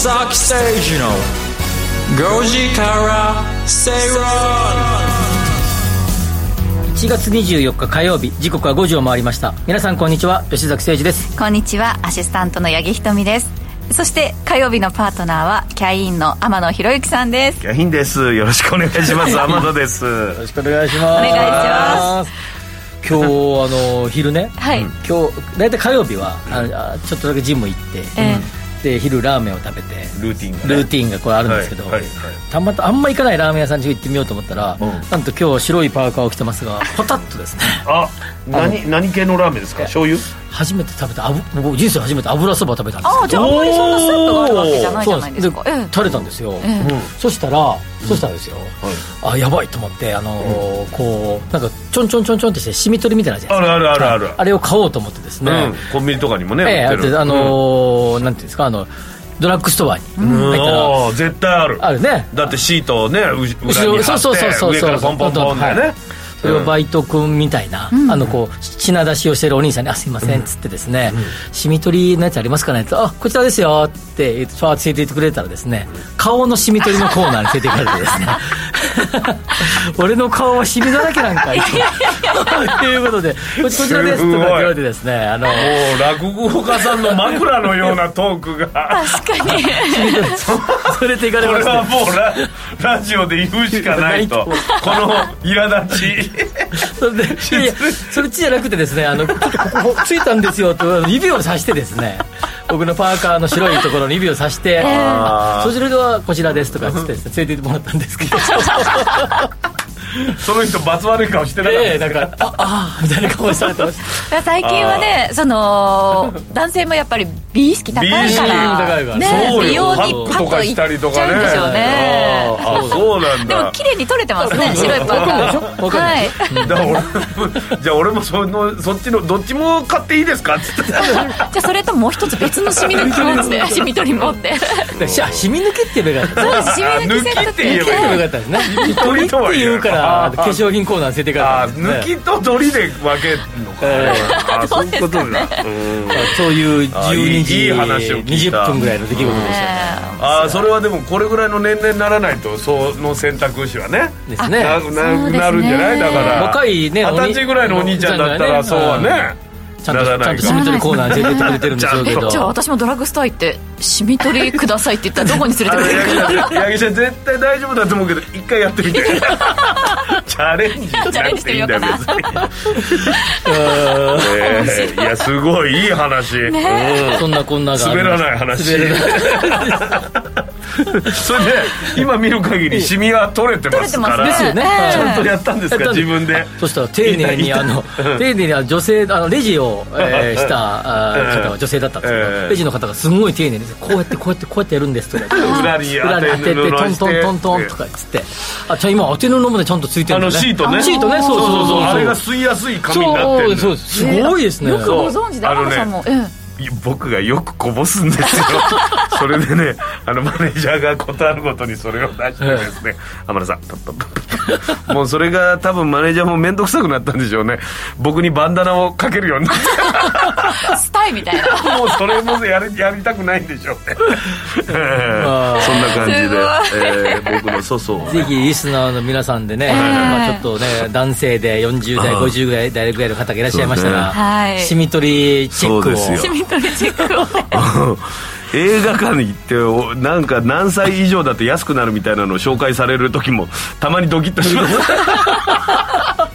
吉崎誠二の5時から正論1月24日火曜日時刻は5時を回りました。皆さんこんにちは吉崎誠二です。こんにちはアシスタントの八木ひとみです。そして火曜日のパートナーはキャインの天野博之さんです。キャインです。よろしくお願いします。天野です。よろしくお願いします。お願いします。今日あの昼ね、はい。今日大体火曜日はあちょっとだけジム行って、えで昼ラーメンを食べてルーティンが、ね、ルーティンがこれあるんですけど、はいはいはいたまたあんま行かないラーメン屋さんに行ってみようと思ったら、うん。なんと今日白いパーカーを着てますが ポタッとですね。あ何何系のラーメンですか？醤油？初めて食べた油僕人生初めて油そばを食べたんですああじゃああんまりそんなスープがあるわけじゃないじゃないですか。そうなんええ。垂れたんですよ、ええ。そしたら、そしたらですよ、あやばいと思ってあのーこうなんかちょんちょんちょんちょんってして染み取りみたいなのじゃあないですか。るあるあるある。あれを買おうと思ってですね、うん、コンビニとかにもねええあのーなんていうんですかあのドラッグストアにうん。入絶対ある。あるね。だってシートをね後ろ貼そうそうそうそうって上からポンポンポンだよね、はいそれをバイト君みたいな、あのこう品出しをしてるお兄さんに「あすいません」っつってですね「染み取りのやつありますかね?」って「あこちらですよ」って連れて行ってくれたらですね顔の染み取りのコーナーに連れて行かれてですね 俺の顔は染みだらけなんかいと いうことで「ここちらです」とかって言われてですねあのもう落語家さんの枕のようなトークが。確かに。連れて行かれこれまして。はもうララジオで言うしかないと。この苛立ちそれでいやそれっちじゃなくてですねあのここついたんですよと指をさしてですね僕のパーカーの白いところに指をさして「そちらではこちらです」とかつってですね連れて行ってもらったんですけど その人罰悪い顔してなかったええなんか「ああー」みたいな顔されてました。最近はねその男性もやっぱり美意識高いから美意識高いから。ねそうよ。美容にハックとかしパッといっちゃたりとかねうんでしょうね。あそうなんだ。でも綺麗に取れてますね 白いパーカはい。だから俺じゃあ俺もそのそっちのどっちも買っていいですか？っつって。じゃあそれともう一つ別の染み抜き持って染み取り持って。でしあ染み抜きって言えばよかった。そうです染み抜きセット抜きって言えばよかったですね。み取りとはって言うから化粧品コーナーに連れて行かあれたんですね抜きと取りで分けるのか、えあ そういうことだ、うん。そういうあいい12時いい話を聞いた20分ぐらいの出来事でしたね。あそれはでもこれぐらいの年齢にならないとその選択肢はね。ですね。ななくなるんじゃない？だから若いね二十歳ぐらいのお兄ちゃんだったらそうはね。ちゃんとちゃんと染み取りコーナーに連れてってくれてるんでしょうけど。じゃあ私もドラッグストア行って染み取りくださいって言ったらどこに連れてくれるかな。八木さん八木さん絶対大丈夫だと思うけど一回やってみてチャレンジしなくていいんだよ別にえーいやすごいいい話、うん。そんなこんなが滑らない話 それで今見る限りシミは取れてますから。取れてますですよね。ええちゃんとやったんですかやったんです。自分で。そしたら丁寧にあの丁寧にあの女性あのレジを、えーした 方は女性だったんですけど、ええレジの方がすごい丁寧にこうやってこうやってこうやってやるんですとか言って 裏に当ててトントントントンとか言ってあじゃあ今当て布までちゃんとついてあるんシートね。シートねそうそうそうそう。あれが吸いやすい紙になってるそうです。すごいですね。よくご存知で天野さんも、ええ僕がよくこぼすんですよ。それでねあのマネージャーがことあるごとにそれを出してですね。天野さんもうそれが多分マネージャーも面倒くさくなったんでしょうね。僕にバンダナをかけるように。なってスタイみたいな。もうそれもやりやりたくないんでしょうね。そんな感じでえー僕の粗相をぜひリスナーの皆さんでね、えまあ、ちょっとね男性で40代50ぐらい代ぐらいの方がいらっしゃいましたら、ねはいシミ取りチェックをですよチェックを映画館に行っておなんか何歳以上だと安くなるみたいなのを紹介される時もたまにドキッとします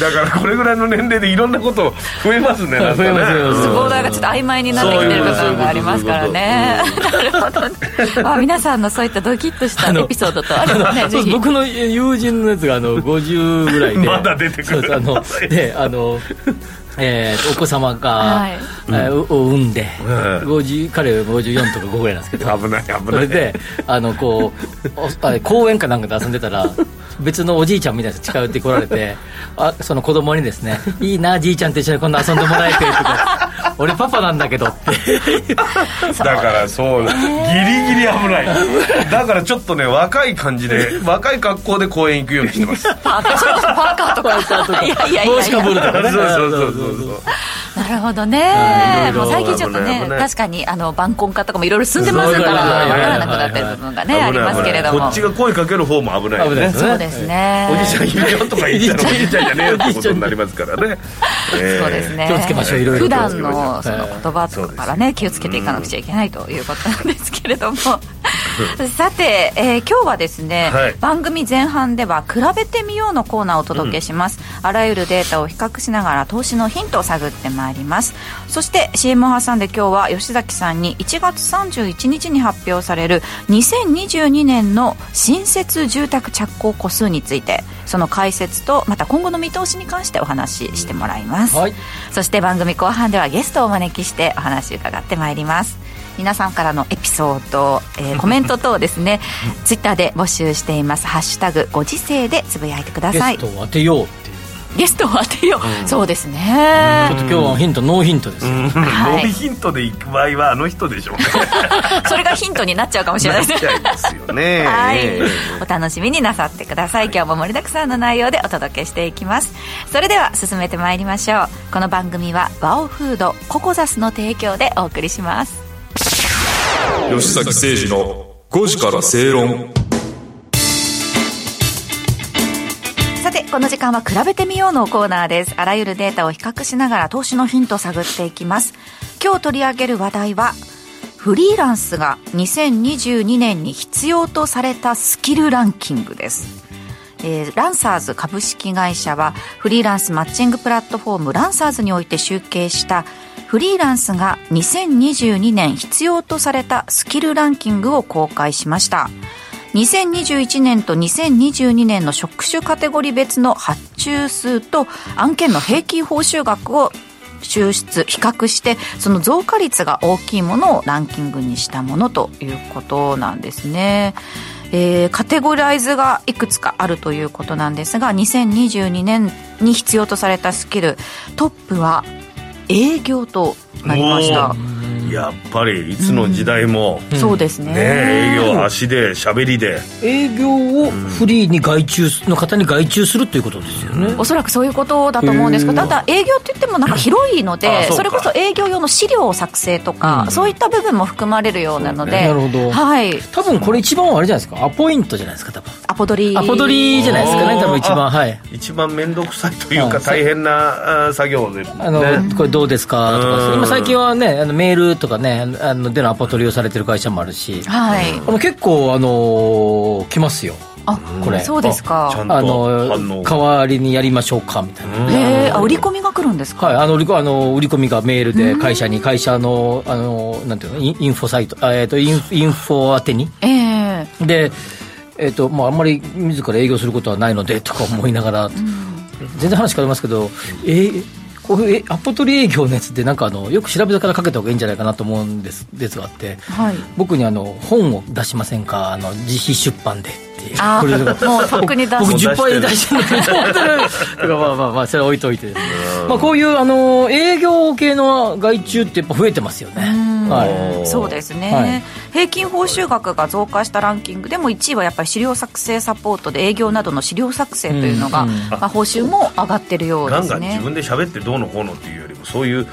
だからこれぐらいの年齢でいろんなこと増えますね増えます増えます。ボーダーがちょっと曖昧になってきてる部分がありますからね。なるほどねあ皆さんのそういったドキッとしたエピソードとあればね僕の友人のやつがあの50ぐらいで。まだ出てくる。あのであのえーとお子様が、はい。えーをを産んで、うん。50彼は54とか5ぐらいなんですけど。危ない危ない。それであのこうおあれ公園かなんかで遊んでたら別のおじいちゃんみたいな近寄ってこられてあその子供にですね「いいなじいちゃんと一緒に今度遊んでもらえて」とか「俺パパなんだけど」って。だからそうギリギリ危ない。だからちょっとね若い感じで 若い格好で公園行くようにしてます。パーカーとかいやいやいやいや帽子かぶるとかね。そうそうそうそうなるほどね、はいもう最近ちょっとね確かにあの晩婚化とかもいろいろ進んでますから分からなくなってる部分がねありますけれども。こっちが声かける方も危ない。よね危ないですそうですね。おじちゃんいるよとか言ったらおじちゃんじゃねえよってことになりますからね。えーそうですね。気をつけましょういろいろ普段気をつけましょうのその言葉とかからね。気をつけていかなくちゃいけないということなんですけれども さて、えー今日はですね、はい。番組前半では「比べてみよう」のコーナーをお届けします、あらゆるデータを比較しながら投資のヒントを探ってまいります。そして CM を挟んで今日は吉崎さんに1月31日に発表される2022年の新設住宅着工戸数についてその解説とまた今後の見通しに関してお話ししてもらいます、はい。そして番組後半ではゲストをお招きしてお話伺ってまいります皆さんからのエピソード、えー コメント等をですね。ツイッターで募集しています「ハッシュタグご時世」でつぶやいてください。ゲストを当てようっていう。ゲストを当てよう、そうですちょねっと今日はヒントノーヒントですよ。うん。はい。ノーヒントで行く場合はあの人でしょうね。それがヒントになっちゃうかもしれないですよね。はい。ええ、お楽しみになさってください。今日も盛りだくさんの内容でお届けしていきます。それでは進めてまいりましょう。この番組はワオフードココザスの提供でお送りします吉崎誠二の5時から正論。さてこの時間は比べてみようのコーナーです。あらゆるデータを比較しながら投資のヒントを探っていきます。今日取り上げる話題はフリーランスが2022年に必要とされたスキルランキングです。えーランサーズ株式会社はフリーランスマッチングプラットフォームランサーズにおいて集計したフリーランスが2022年必要とされたスキルランキングを公開しました2021年と2022年の職種カテゴリー別の発注数と案件の平均報酬額を抽出比較してその増加率が大きいものをランキングにしたものということなんですね。えーカテゴライズがいくつかあるということなんですが2022年に必要とされたスキルトップは営業となりました。やっぱりいつの時代も、そうですね。ね営業足で喋りで。営業をフリーに外注の方に外注するということですよね。おそらくそういうことだと思うんですけど、ただ営業って言ってもなんか広いのあで、それこそ営業用の資料を作成とか、うん。そういった部分も含まれるようなので、なるほど。はい、多分これ一番はあれじゃないですかアポイントじゃないですか多分。アポ取り。アポ取りじゃないですかね多分一番。はい。一番面倒くさいというかう。ん大変な作業ですもあの、んねこれどうですかとかうん。今最近はねあのメールとかねあのでのアポ取りをされてる会社もあるし。はい。あの結構あの来ますよ。あ、これ。そうですか。あの代わりにやりましょうかみたいな、うん。へえ、あ、売り込みが来るんですか？はい、あの売りこあの売り込みがメールで会社に会社のあのなんていうのインインフォサイトあえっ、とインインフォ宛てに。ええ。でえっ、とまああんまり自ら営業することはないのでとか思いながら、全然話変わりますけどえーえアポ取り営業のやつってなんかあのよく調べてからかけた方がいいんじゃないかなと思うんですですがあって。はい。僕にあの本を出しませんか？あの自費出版でっていう。あーこれもうとっくに出す。僕もう出して10倍る出してるのにと思ってるとかまあまあまあ それは置いといてですね。まあこういうあの営業系の外注ってやっぱ増えてますよねはい。そうですね、はい。平均報酬額が増加したランキングでも1位はやっぱり資料作成サポートで営業などの資料作成というのが、うんうん。まあ、報酬も上がってるようですね。ガンガン自分で喋ってどうのこうのっていうよりもそういう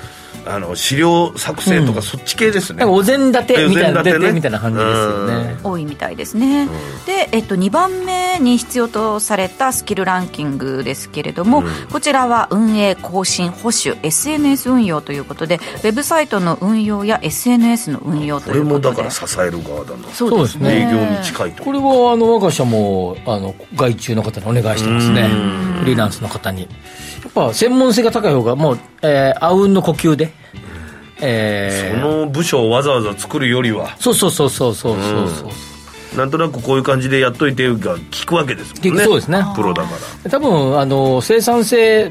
あの資料作成とかそっち系ですね、お膳立てみたいなてね。出てみたいな感じですよね。多いみたいですね、で、えっと、2番目に必要とされたスキルランキングですけれども、こちらは運営更新保守 SNS 運用ということでウェブサイトの運用や SNS の運用とこれもいうことで。だから支える側だな。そうですね。営業に近いとこれはあの我が社もあの外注の方にお願いしてますね。フリーランスの方にぱ専門性が高い方がもう、えー、あうんの呼吸で、えそー、の部署をわざわざ作るよりは。そうそうそうそうそうそうそう、なんとなくこういう感じでやっといてが聞くわけですもんね。そうですね。プロだから。多分あの生産性、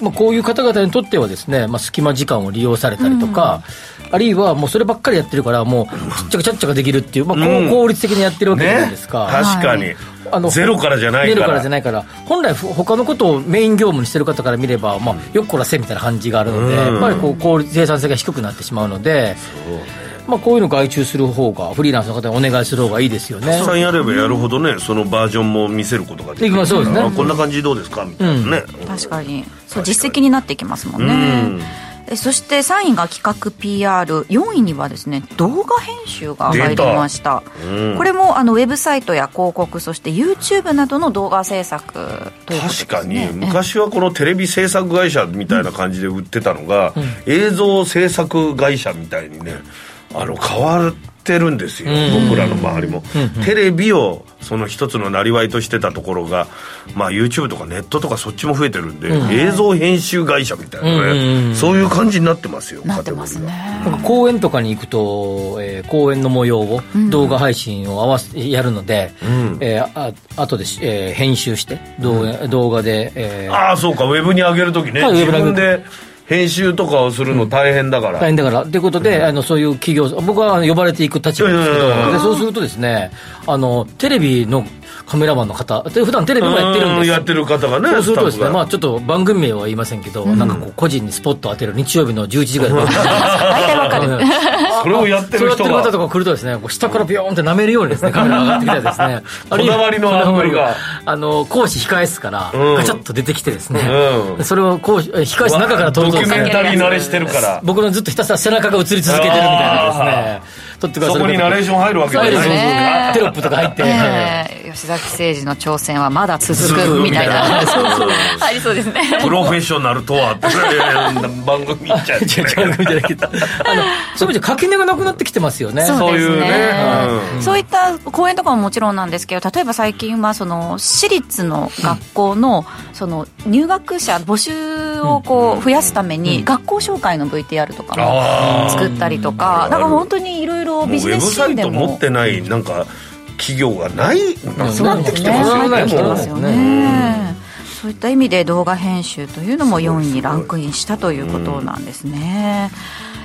まあ、こういう方々にとってはですね、まあ、隙間時間を利用されたりとか、あるいはもうそればっかりやってるからもうちっちゃかちゃっちゃかできるっていう、まあ、効率的にやってるわけじゃないねですか、確かに、あのゼロからじゃないから。ゼロからじゃないから。本来ふ他のことをメイン業務にしてる方から見れば、まあ、よっこらせみたいな感じがあるので、うん。やっぱりこう効率生産性が低くなってしまうので、まあ、こういうの外注する方がフリーランスの方にお願いする方がいいですよね。たくさんやればやるほどねそのバージョンも見せることができます。そうですね。あこんな感じどうですか？みたいなね、確かに。そう実績になっていきますもんね、そして3位が企画 PR4 位にはですね動画編集が入りました、うん、これもあのウェブサイトや広告そして YouTube などの動画制作という、ね、確かに昔はこのテレビ制作会社みたいな感じで売ってたのが、うん、映像制作会社みたいにねあの変わってるんですよ、僕らの周りも、テレビをその一つのなりわいとしてたところが、まあ、YouTube とかネットとかそっちも増えてるんで、映像編集会社みたいなね、そういう感じになってますよなってますね。公演とかに行くと、えー、公演の模様を動画配信を合わせやるので、うん、えー、あ後で、えー、編集して動画,、動画で、えー、ああそうか。ウェブに上げるときね、はい、自分で編集とかをするの大変だから、大変だから。ということで、うん、あのそういう企業僕は呼ばれていく立場ですけど、でそうするとですねあのテレビのカメラマンの方で普段テレビもやってるんですやってる方がねそうするとですねまあちょっと番組名は言いませんけど、うん、なんかこう個人にスポット当てる日曜日の11時ぐらい大体わかるそれをやってる人がそうやってる方とか来るとですね下からビヨーンって舐めるようにですねカメラ上がってきたりですね。こだわりのアングルが。あの講師控え室からガチャッと出てきてですね、うん、それを講師控え室の中から撮る。とドキュメンタリー慣れしてるから。僕のずっとひたすら背中が映り続けてるみたいなですね撮ってください。そこにナレーション入るわけですね。テロップとか入って、えー、吉崎誠二の挑戦はまだ続くみたいな。ありそうですね。プロフェッショナルとは番組っちゃ 番組じゃなくてあのそういう意味で垣根がなくなってきてますよね。そういうね、うん、そういった講演とかももちろんなんですけど例えば最近はその私立の学校のその入学者募集をこう増やすために学校紹介の VTR とかも作ったりとかなんか本当にいろいろビジネスサイト持ってないなんか企業がないなくなってきてますよね。そういった意味で動画編集というのも4位にランクインしたということなんですね、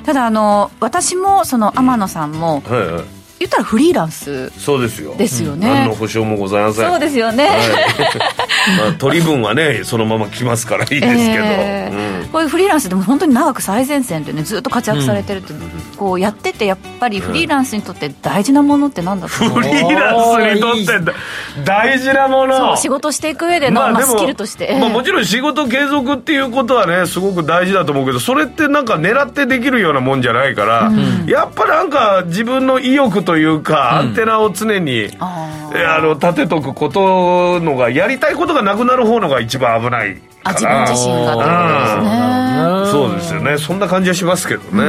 ただあの私もその天野さんも、はいはい。言ったらフリーランスそうですよ。ですよね、何の保証もございません。そうですよね、はい。まあ、取り分はねそのまま来ますからいいですけど、えーうん、こういうフリーランスでも本当に長く最前線でねずっと活躍されてるって、うん、こうやっててやっぱりフリーランスにとって大事なものって何だと思う、フリーランスにとって大事なもの。仕事していく上での、まあ、まあ、スキルとして、まあ、もちろん仕事継続っていうことはねすごく大事だと思うけどそれってなんか狙ってできるようなもんじゃないから、うん、やっぱなんか自分の意欲というか、アンテナを常に、あの立てとくことのがやりたいことがなくなる方のが一番危ないあ自分自身がとですね。そうですよね。そんな感じはしますけどね。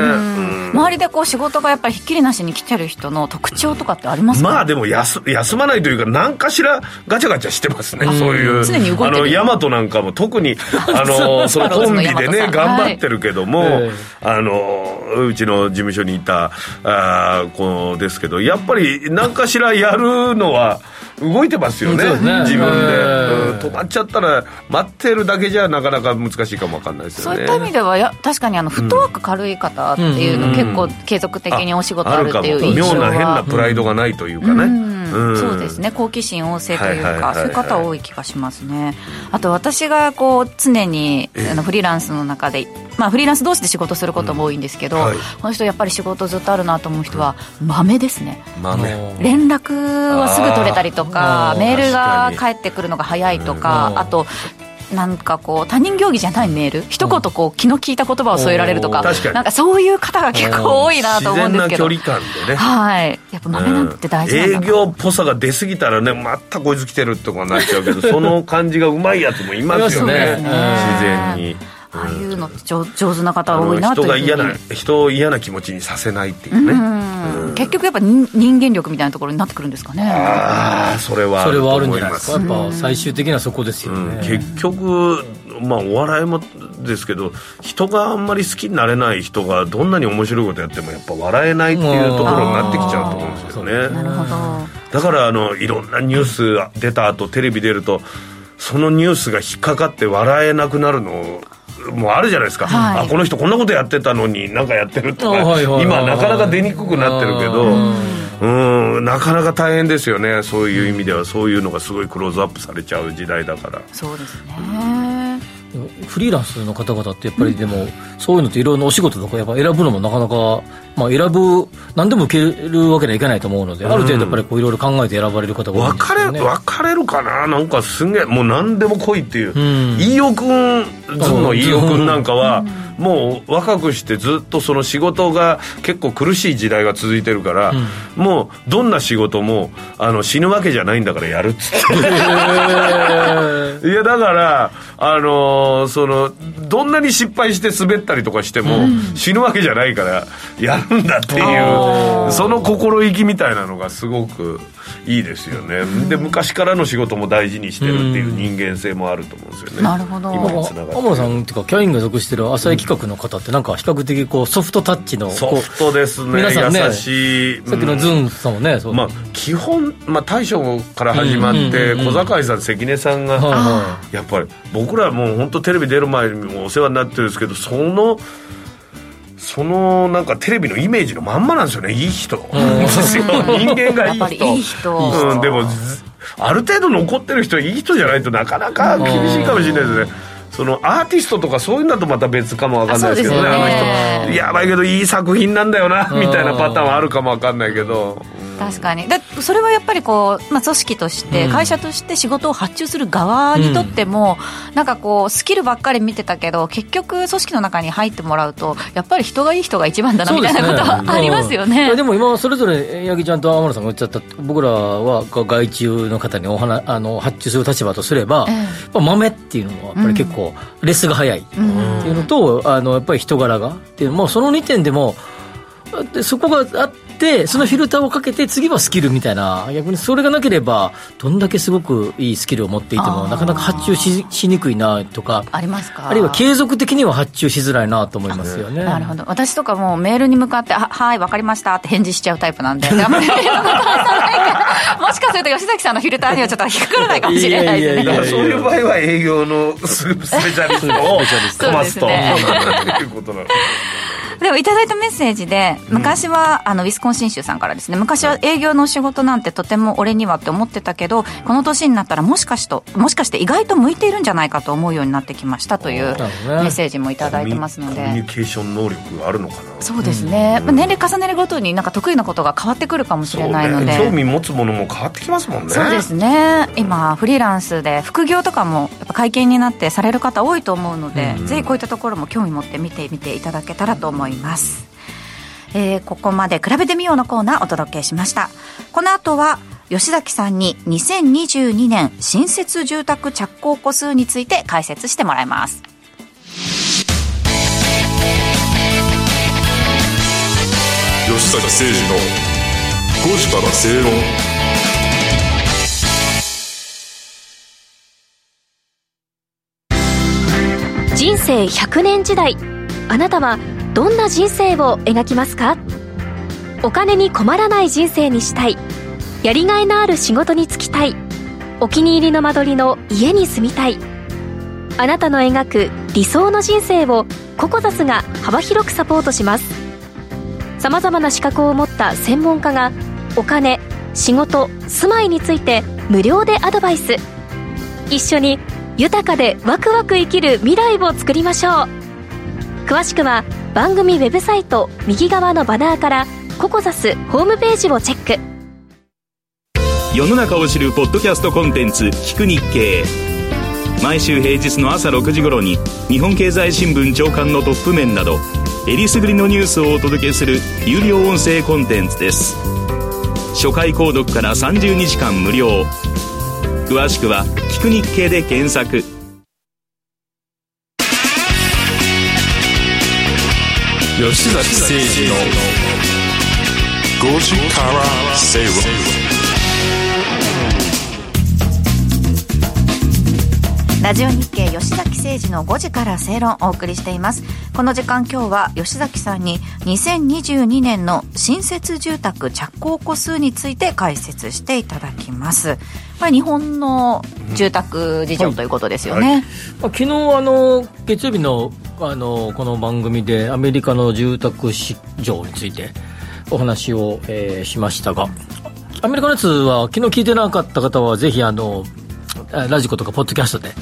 周りでこう仕事がやっぱりひっきりなしに来てる人の特徴とかってありますか？まあでも休休まないというか何かしらガチャガチャしてますね。そういう常に動いてる。あの大和なんかも特にあのそのコンビでね頑張ってるけども、はい、あのうちの事務所にいたあ子ですけどやっぱり何かしらやるのは動いてますよね、ね、自分で、止まっちゃったら待ってるだけじゃなかなか難しいかも分かんないですよね。そういった意味ではや確かにあのフットワーク軽い方っていうの、結構継続的にお仕事あるっていう印象は、妙な変なプライドがないというかね、うん、そうですね。好奇心旺盛というか、そういう方多い気がしますね。あと私がこう常にあのフリーランスの中でまあ、フリーランス同士で仕事することも多いんですけど、うんはい、この人やっぱり仕事ずっとあるなと思う人は豆ですね。豆。連絡はすぐ取れたりとかメールが返ってくるのが早いとかあとなんかこう他人行儀じゃないメール？一言こう気の利いた言葉を添えられるとかなんかそういう方が結構多いなと思うんですけど。自然な距離感でね。はい。やっぱ豆なんて大事なんだ、う。ん、営業っぽさが出過ぎたらねまたこいつ来てるとかなっちゃうけどその感じがうまいやつもいますよね。ね、自然に。ああいうのって上手な方多いなと人が嫌な人を嫌な気持ちにさせないっていうね、うん、結局やっぱ人間力みたいなところになってくるんですかね。ああそれはそれはあるんじゃないですか。やっぱ最終的にはそこですよね、うん、結局まあお笑いもですけど人があんまり好きになれない人がどんなに面白いことやってもやっぱ笑えないっていうところになってきちゃうと思うんですよね。なるほど。だからあのいろんなニュース出た後テレビ出るとそのニュースが引っかかって笑えなくなるのもあるじゃないですか、はい、あこの人こんなことやってたのに何かやってるとか、今なかなか出にくくなってるけどうんなかなか大変ですよね。そういう意味ではそういうのがすごいクローズアップされちゃう時代だから。そうですね、フリーランスの方々ってやっぱりでも、そういうのっていろんなお仕事とかやっぱ選ぶのもなかなか、まあ、選ぶ何でも受けるわけにはいかないと思うので、ある程度やっぱりこういろいろ考えて選ばれる方が多いんです分かれよね分かれるかななんかすんげえもう何でも来いっていう、ん。飯尾君ずんの飯尾君なんかは、もう若くしてずっとその仕事が結構苦しい時代が続いてるから、もうどんな仕事もあの死ぬわけじゃないんだからやるっつって。いやだからあのーそのどんなに失敗して滑ったりとかしても、死ぬわけじゃないからやるんだっていうその心意気みたいなのがすごくいいですよね、で昔からの仕事も大事にしてるっていう人間性もあると思うんですよね、なるほど。今につながってる。天野さんっていうかキャインが属してる浅井企画の方ってなんか比較的こうソフトタッチのソフトですね。皆さんね優しい。さっきのズンさんもね、そう。まあ基本、まあ、大将から始まって、小坂井さん関根さんが、はいはやっぱり僕らもう本当テレビ出る前にもお世話になってるんですけどそのそのなんかテレビのイメージのまんまなんですよね。いい人。ですよ人間がいいやっぱりいい人。人うん、でもずある程度残ってる人いい人じゃないとなかなか厳しいかもしれないですね。そのアーティストとかそういうのとまた別かもわかんないですけど。ねねあの人やばいけどいい作品なんだよなみたいなパターンはあるかもわかんないけど確かに。でそれはやっぱりこう、まあ、組織として、会社として仕事を発注する側にとっても、なんかこうスキルばっかり見てたけど結局組織の中に入ってもらうとやっぱり人がいい人が一番だなみたいなことはありますよね。いやでも今それぞれ八木ちゃんと天野さんが言っちゃった僕らは外注の方にお話あの発注する立場とすれば、ええ。やっぱ豆っていうのはやっぱり結構レスが早いっていうのと、あのやっぱり人柄がっていうもうその2点でもでそこがあってそのフィルターをかけて次はスキルみたいな逆にそれがなければどんだけすごくいいスキルを持っていてもなかなか発注ししにくいなとかありますか？あるいは継続的には発注しづらいなと思いますよね。なるほど。私とかもうメールに向かって「あはい分かりました」って返事しちゃうタイプなんであんまりメールのことはさないから。もしかすると吉崎さんのフィルターにはちょっと引っかからないかもしれないですね。いやいやそういう場合は営業のスペシャリストをかますと。そうですね。いうことなのでもいただいたメッセージで昔は、あのウィスコンシン州さんからですね昔は営業の仕事なんてとても俺にはって思ってたけどこの年になったらもしかしともしかして意外と向いているんじゃないかと思うようになってきましたというメッセージもいただいてますのコミュニでケーション能力があるのかな。そうですね、まあ年齢重ねるごとになんか得意なことが変わってくるかもしれないので、ね。興味持つものも変わってきますもんね。そうですね。今フリーランスで副業とかもやっぱ会見になってされる方多いと思うので、ぜひこういったところも興味持って見てみていただけたらと思います、えーここまで比べてみようのコーナーお届けしました。この後は吉崎さんに2022年新設住宅着工戸数について解説してもらいます。吉崎誠二の5時から正論。人生100年時代。あなたはどんな人生を描きますか？お金に困らない人生にしたい。やりがいのある仕事に就きたい。お気に入りの間取りの家に住みたい。あなたの描く理想の人生をココザスが幅広くサポートします。さまざまな資格を持った専門家がお金仕事住まいについて無料でアドバイス。一緒に豊かでワクワク生きる未来を作りましょう。詳しくは番組ウェブサイト右側のバナーからココザスホームページをチェック。世の中を知るポッドキャストコンテンツ「聞く日経」毎週平日の朝6時頃に日本経済新聞長官のトップ面などえりすぐりのニュースをお届けする有料音声コンテンツです。初回購読から30日間無料。詳しくは「聞く日経」で検索。崎誠二の。5時から正論ラジオ日経吉崎誠二の5時から正論をお送りしています。この時間今日は吉崎さんに2022年の新設住宅着工戸数について解説していただきます。これ日本の住宅事情ということですよね、まあ昨日あの月曜日のあのこの番組でアメリカの住宅市場についてお話を、えーしましたがアメリカのやつは昨日聞いてなかった方はぜひあのラジコとかポッドキャストで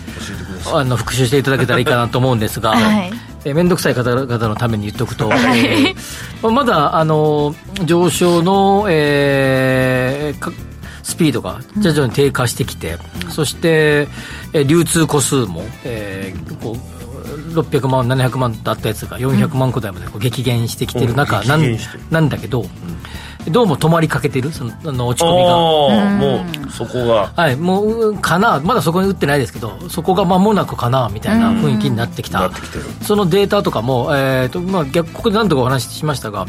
あの復習していただけたらいいかなと思うんですが、はい。えー面倒くさい方々のために言っておくと、えーまだあの上昇の、えーかスピードが徐々に低下してきて、そして、えー流通個数も、えーこう600万、700万だったやつが400万個台までこう激減してきてる中、うん。なんなんだけど、どうも止まりかけてる、そのあの落ち込みが。もうそこが。はい、もう、うんかな、まだそこに打ってないですけど、そこが間もなくかな、みたいな雰囲気になってきた。なってきてる。そのデータとかも、えーとまあ、逆ここで何度かお話ししましたが、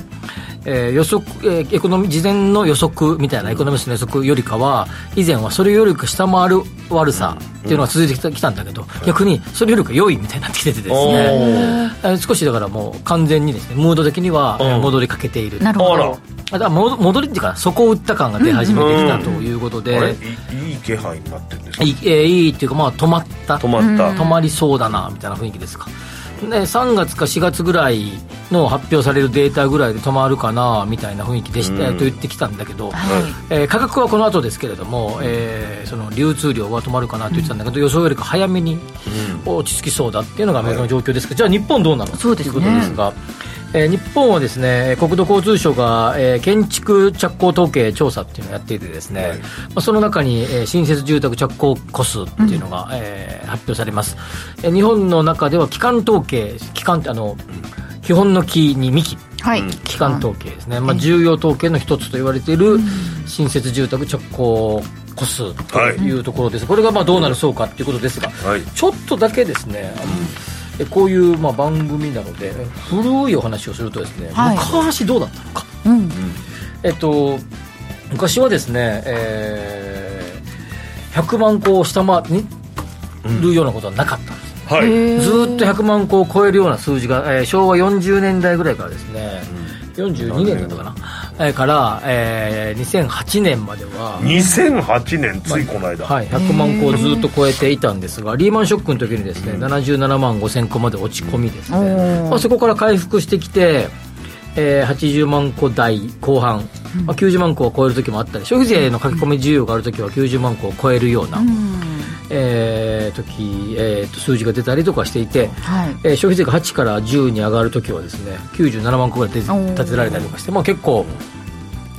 えー予測、えーエコノミ事前の予測みたいなエコノミストの予測よりかは、以前はそれよりか下回る悪さっていうのが続いてきた,、きたんだけど、逆にそれよりか良いみたいになってきててですね、えー少しだからもう完全にですね、ムード的には戻りかけている。なるほど。だから戻戻りっていうか、底を打った感が出始めてきたということで、あれ？いいいい気配になってるんですか？いい,、えーいいっていうか、まあ、止まった。止まった、止まりそうだなみたいな雰囲気ですか？で3月か4月ぐらいの発表されるデータぐらいで止まるかなみたいな雰囲気でした、うん。と言ってきたんだけど、はい。えー価格はこの後ですけれども、えーその流通量は止まるかなと言ってたんだけど、予想よりか早めに落ち着きそうだっていうのがアメリカの状況ですけど、じゃあ日本どうなの？そうですね。ということですが。えー日本はですね国土交通省が、えー建築着工統計調査っていうのをやっていてですね、まあ、その中に、えー新設住宅着工戸数っていうのが、えー発表されます、えー日本の中では基幹統計基幹ってあの、基本の木に幹。はい。基幹統計ですね、まあ、重要統計の一つと言われている新設住宅直行戸数というところです、これがまあどうなるそうかということですが、はい。ちょっとだけですね、えこういうまあ番組なので古いお話をするとですね、はい。昔どうだったのか、うん。えっと、昔はですね、えー100万個を下回るようなことはなかったんです、はい。ずーっと100万個を超えるような数字が、えー昭和40年代ぐらいからですね、42年だったかな、えーから、えー2008年までは、2008年ついこの間、はい、100万個をずっと超えていたんですが、リーマンショックの時にですね、77万5000個まで落ち込みですね、まあ、そこから回復してきて、えー80万個台後半、まあ、90万個を超える時もあったり、消費税の書き込み需要がある時は90万個を超えるような、えー時、えーと数字が出たりとかしていて、はい。えー消費税が8から10に上がるときはですね97万個ぐらい立てられたりとかして、まあ、結構、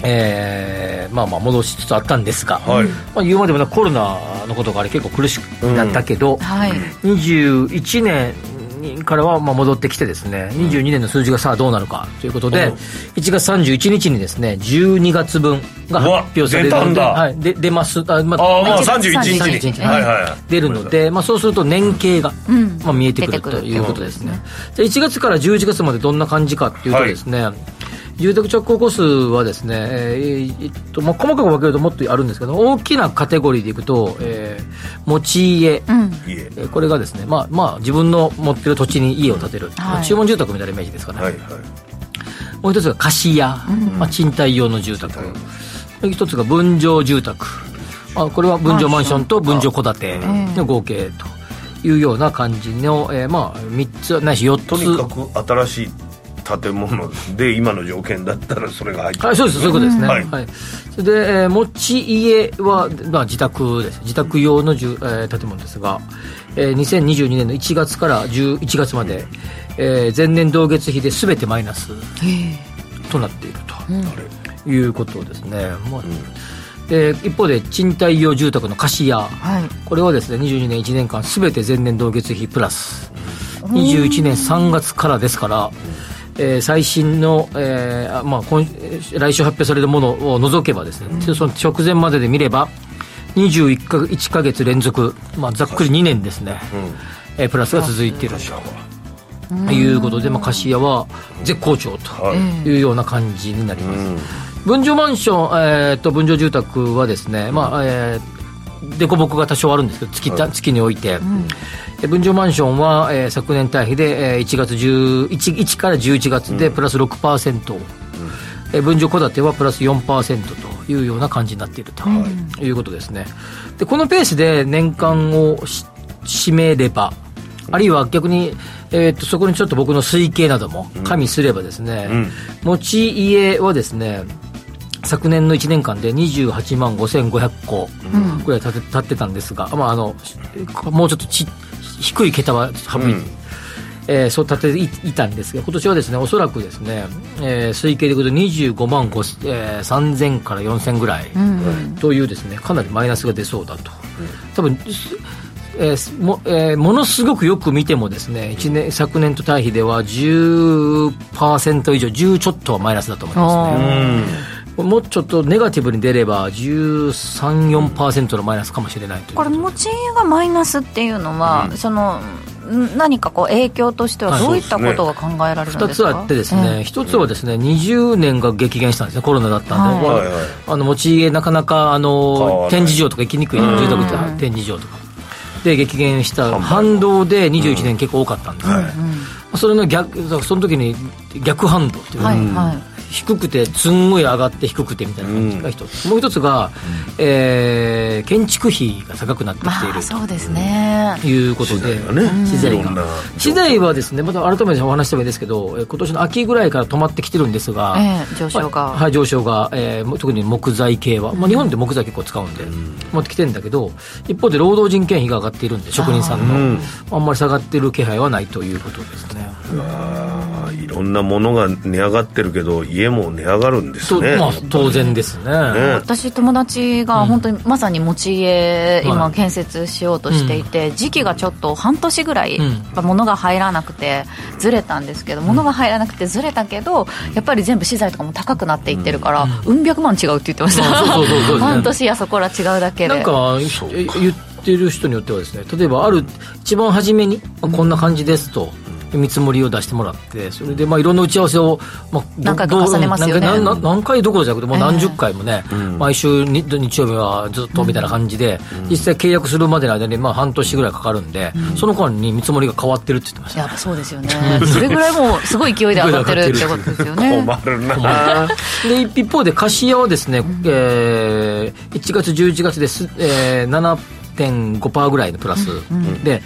えーまあまあ戻しつつあったんですが、はい。まあ、言うまでもなくコロナのことがあれ結構苦しくなったけど、はい。21年からはまあ戻ってきてですね22年の数字がさあどうなるかということで、うん。1月31日にですね12月分が発表されるので、はい、で出ます。あ、まああまあ1 31日に。31日はい。はい出るので、まあ、そうすると年計が、うん。まあ、見えてくるということですね。で1月から11月までどんな感じかっていうとですね、住宅着工戸数はですね、えーえっとまあ、細かく分けるともっとあるんですけど大きなカテゴリーでいくと、えー持ち家、うん。家。えーこれがですね、まあまあ、自分の持ってる土地に家を建てる、まあ注文住宅みたいなイメージですかね、はいはい。もう一つが貸家、まあ、賃貸用の住宅、もう一つが分譲住宅、あこれは分譲マンションと分譲戸建ての合計というような感じの、えーまあ、3つないし4つ。とにかく新しい建物で今の条件だったらそれが入ってる。はい、そうです、そういうことですね。はい。はい。それで、えー持ち家は、まあ、自宅です。自宅用の住、えー建物ですが、えー2022年の1月から11月まで、えー前年同月比で全てマイナスとなっていると、いうことですね。まあで一方で賃貸用住宅の貸家、はい。これはですね22年1年間全て前年同月比プラス。21年3月からですから、えー最新の、えーあまあ、今えー来週発表されるものを除けばですね、その直前までで見れば21か1か月連続、まあ、ざっくり2年ですね、えープラスが続いていると。いうことで、まあ、貸家は絶好調とい。うような感じになります。分譲マンション、えー、と分譲住宅はですね、まあえー、凸凹が多少あるんですけど月,、月において、えー分譲マンションは、えー昨年対比で、えー1月11 1から11月でプラス6%、えー分譲戸建てはプラス4%というような感じになっているとい。うことですね。でこのペースで年間をし占めればあるいは逆に、えー、とそこにちょっと僕の推計なども加味すればですね、持ち家はですね昨年の1年間で28万5500個ぐらい建て建ってたんですが、まあ、あのもうちょっとち低い桁は省いて、えーそう立てていいたんですが、今年はですね、おそらくですね、えー推計でいくと25万5、えー3000から4000ぐらいというですね、かなりマイナスが出そうだと。多分すえーすもえーものすごくよく見てもですね、一年昨年と対比では10%以上、10ちょっとはマイナスだと思いますね。もうちょっとネガティブに出れば13、4%のマイナスかもしれないという。これ持ち家がマイナスっていうのは、そのん何かこう影響としてはどういったことが考えられるん2ですか、つあってですね、一つはですね、20年が激減したんですね、コロナだったんで、はい。はいはい。あの持ち家なかなかあの展示場とか行きにくい。住宅って展示場とか。で激減した反動で21年結構多かったんですね、それの逆その時に逆反動っていうか、はいはい。低くてすんごい上がって低くてみたいな感じが一つ、もう一つが、えー建築費が高くなってきていまあるそうですね、ということで、資材いろんな。が資材はですねまた改めてお話した方がいいですけどえー今年の秋ぐらいから止まってきてるんですが、ええ上昇が。はい、はい上昇が、えーも特に木材系は、まあ、日本で木材結構使うんで、持ってきてるんだけど一方で労働人件費が上がっているんで職人さんの。あんまり下がってる気配はないということですね。あーいろんなものが値上がってるけど家も値上がるんですね。とまあ、当然ですね。ね。私友達が本当にまさに持ち家今はい。建設しようとしていて、時期がちょっと半年ぐらい、うん。やっぱ物が入らなくてずれたんですけど物が入らなくてずれたけどやっぱり全部資材とかも高くなっていってるから、うん、百万違うって言ってました。あそうそうそうそう 半年やそこら違うだけで。なんかえ言ってる人によってはですね例えばある一番初めに、まあこんな感じですと見積もりを出してもらってそれでまあいろんな打ち合わせを、まあ、ど何回か重ねますよね。何回何何回どころじゃなくてもう何十回もね、毎週に日曜日はずっとみたいな感じで、実際契約するまでの間にまあ半年ぐらいかかるんで、その間に見積もりが変わってるって言ってました。やっぱそうですよね。それぐらいもうすごい勢いで上がってるってことですよね。困るな。で一方で貸し屋はですね、えー1月11月です、えー、7.5%ぐらいのプラス、で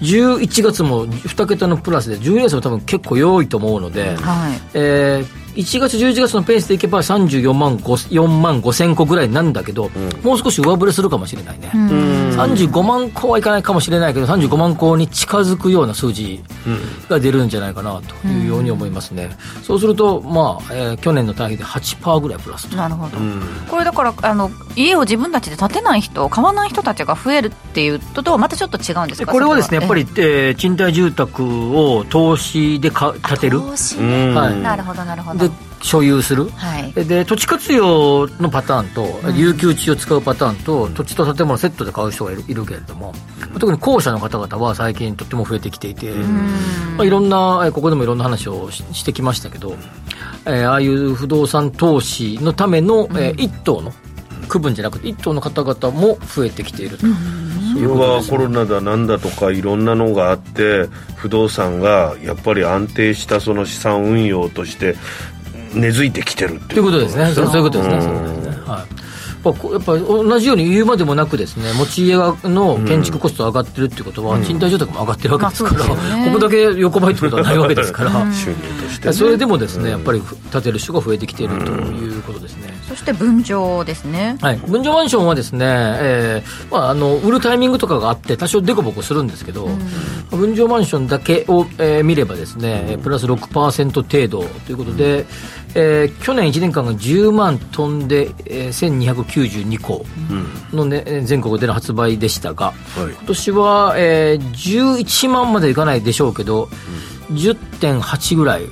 11月も2桁のプラスで12月も多分結構良いと思うので、はい。えー1月11月のペースでいけば34万 5, 4万5千個ぐらいなんだけど、もう少し上振れするかもしれないね、35万個はいかないかもしれないけど35万個に近づくような数字が出るんじゃないかなというように思いますね、そうすると、まあえー去年の対比で8%ぐらいプラスと。なるほど、これだからあの家を自分たちで建てない人買わない人たちが増えるっていうのとはまたちょっと違うんですか？これはですねやっぱりえ、えー賃貸住宅を投資でか建てる。投資。うん。はい。なるほどなるほど。で所有する、はい。で土地活用のパターンと、有給地を使うパターンと土地と建物セットで買う人がいるいるけれども特に後者の方々は最近とっても増えてきていて、まあ、いろんなえーここでもいろんな話をししてきましたけど、えーああいう不動産投資のための、えー一棟の区分じゃなくて一棟の方々も増えてきていると。それはコロナだなんだとかいろんなのがあって不動産がやっぱり安定したその資産運用として根付いてきてるってということですね、そういうことですね、はいやっぱこうやっぱ同じように言うまでもなくですね持ち家の建築コスト上がってるっていうことは、賃貸住宅も上がってるわけですから、ここだけ横ばいってことはないわけですから、収入としてね。それでもですね、やっぱり建てる人が増えてきているということですね。そして分譲ですね。はい、分譲マンションはですね、えーまあ、あの売るタイミングとかがあって多少デコボコするんですけど、分譲マンションだけを、えー見ればですね、えープラス6%程度ということで、えー去年1年間が10万飛んで、えー1292個の、ね全国での発売でしたが、はい。今年は、えー11万までいかないでしょうけど、10.8ぐらい、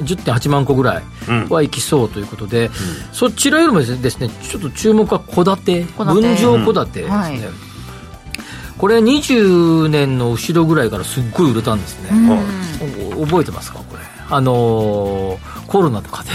10.8万個ぐらいはいきそうということで、そちらよりもですねちょっと注目は戸建て分譲戸建てですね、はい。これ20年の後ろぐらいからすっごい売れたんですね、お覚えてますかこれ。あのーコロナとかで、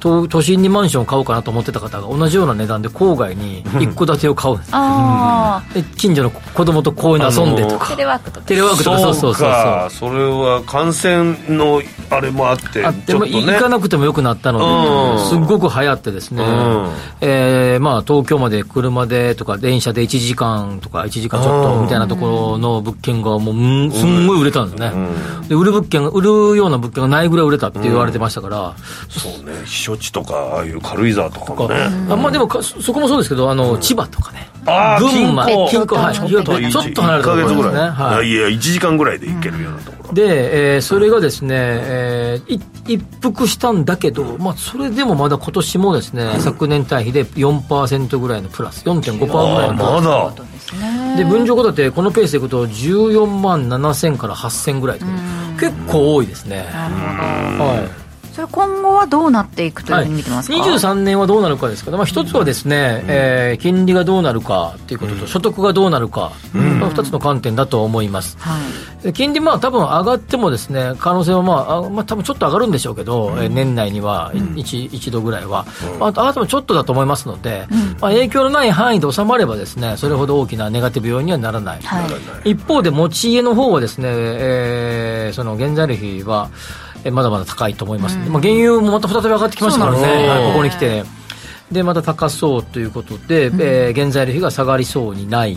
と都心にマンションを買おうかなと思ってた方が同じような値段で郊外に一戸建てを買うんですあで近所の子供と公園で遊んでとあか。テレワークとか。テレワークとかそうそうそうそうかそれは感染のあれもあってあっね。行かなくてもよくなったのうん。で、すっごく流行ってですね、うん。えーまあ、東京まで車でとか、電車で1時間とか、1時間ちょっとみたいなところの物件が、もう、うんすんごい売れたんですね、で売る物件が、売るような物件がないぐらい売れたって言われてましたから、そうね避暑地とかああいう軽井沢とかもね。あまあ、でもかそそこもそうですけど、あの千葉とかね、ああ群馬。金庫金庫はい。ちょっと離れたところですね。1ヶ月ぐらい、はい。いや1時間ぐらいで行けるようなところ、で、えーそれがですね、えーい一服したんだけど、まあ、それでもまだ今年もですね、昨年対比で4%ぐらいのプラス、4.5%ぐらいああのプラス。まだで分譲戸建て、このペースでいくと、14万7000から8000ぐらいと結構多いですね。はい。それ今後はどうなっていくというふうに見てますか、23年はどうなるかですけど、まあ、一つはですね、えー金利がどうなるかということと、所得がどうなるか、この二つの観点だと思います。はい。で金利、まあ多分上がってもですね、可能性はまあ、あまあ多分ちょっと上がるんでしょうけど、えー年内には一一度ぐらいは、まあ、上がってもちょっとだと思いますので、まあ、影響のない範囲で収まればですね、それほど大きなネガティブ要因にはならない。はい。一方で持ち家の方はですね、えーその原材料費は、えーまだまだ高いと思いますので、まあ、原油もまた再び上がってきましたからね、ここに来て。で、また高そうということで、えー原材料費が下がりそうにない。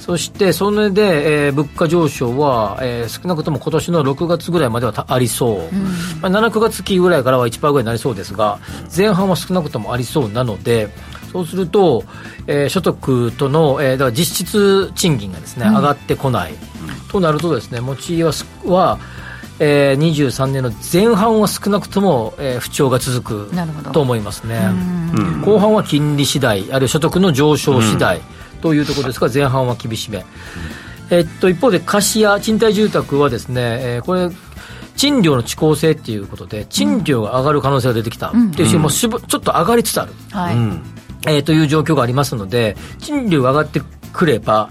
そして、それで、えー物価上昇は、えー少なくとも今年の6月ぐらいまではたありそう。まあ、7、9月期ぐらいからは1%ぐらいになりそうですが、前半は少なくともありそうなので、そうすると、えー所得との、えーだから実質賃金がですね、上がってこない。となるとですね、持ち家はすは、えー、23年の前半は少なくとも、えー不調が続くと思いますね。後半は金利次第、あるいは所得の上昇次第というところですが、前半は厳しめ。えっと、一方で貸家、賃貸住宅はですね、えーこれ、賃料の遅効性っていうことで、賃料が上がる可能性が出てきたっていうし、もうしぶちょっと上がりつつある。はい、えーという状況がありますので、賃料が上がってくれば、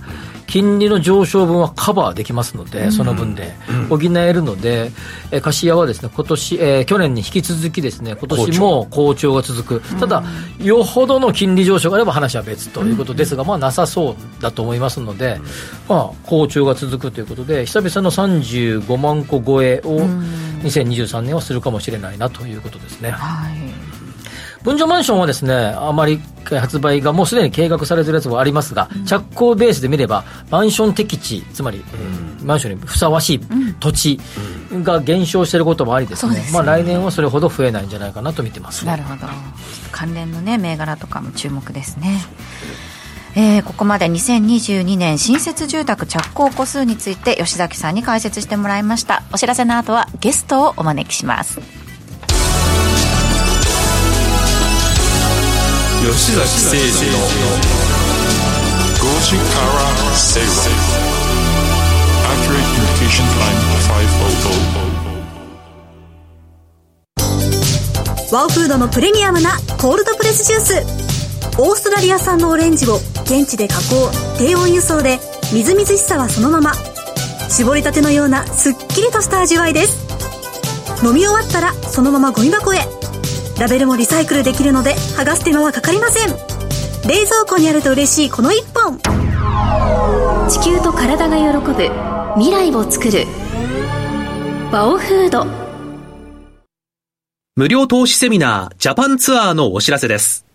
金利の上昇分はカバーできますので、その分で補えるので、えー貸家はですね、今年、えー去年に引き続きですね、今年も好調。が続く。ただ、よほどの金利上昇があれば話は別ということですが、まあなさそうだと思いますので、まあ好調が続くということで、久々の35万個超えを2023年はするかもしれないなということですね。はい分譲マンションはですね、あまり発売がもうすでに計画されているやつはありますが、着工ベースで見れば、マンション適地、つまり、えーマンションにふさわしい土地が減少していることもありですね、そうですよね。まあ来年はそれほど増えないんじゃないかなと見てます。なるほど。関連のね銘柄とかも注目ですね。えーここまで2022年新設住宅着工戸数について吉崎さんに解説してもらいました。お知らせの後はゲストをお招きします吉崎誠二の5時から正論 Accurate Communication Time 500ワオフードのプレミアムなコールドプレスジュース。オーストラリア産のオレンジを現地で加工低温輸送でみずみずしさはそのまま。絞りたてのようなすっきりとした味わいです。飲み終わったらそのままゴミ箱へ。ラベルもリサイクルできるので剥がす手間はかかりません冷蔵庫にあると嬉しいこの一本地球と体が喜ぶ未来を作るバオフード無料投資セミナージャパンツアーのお知らせです。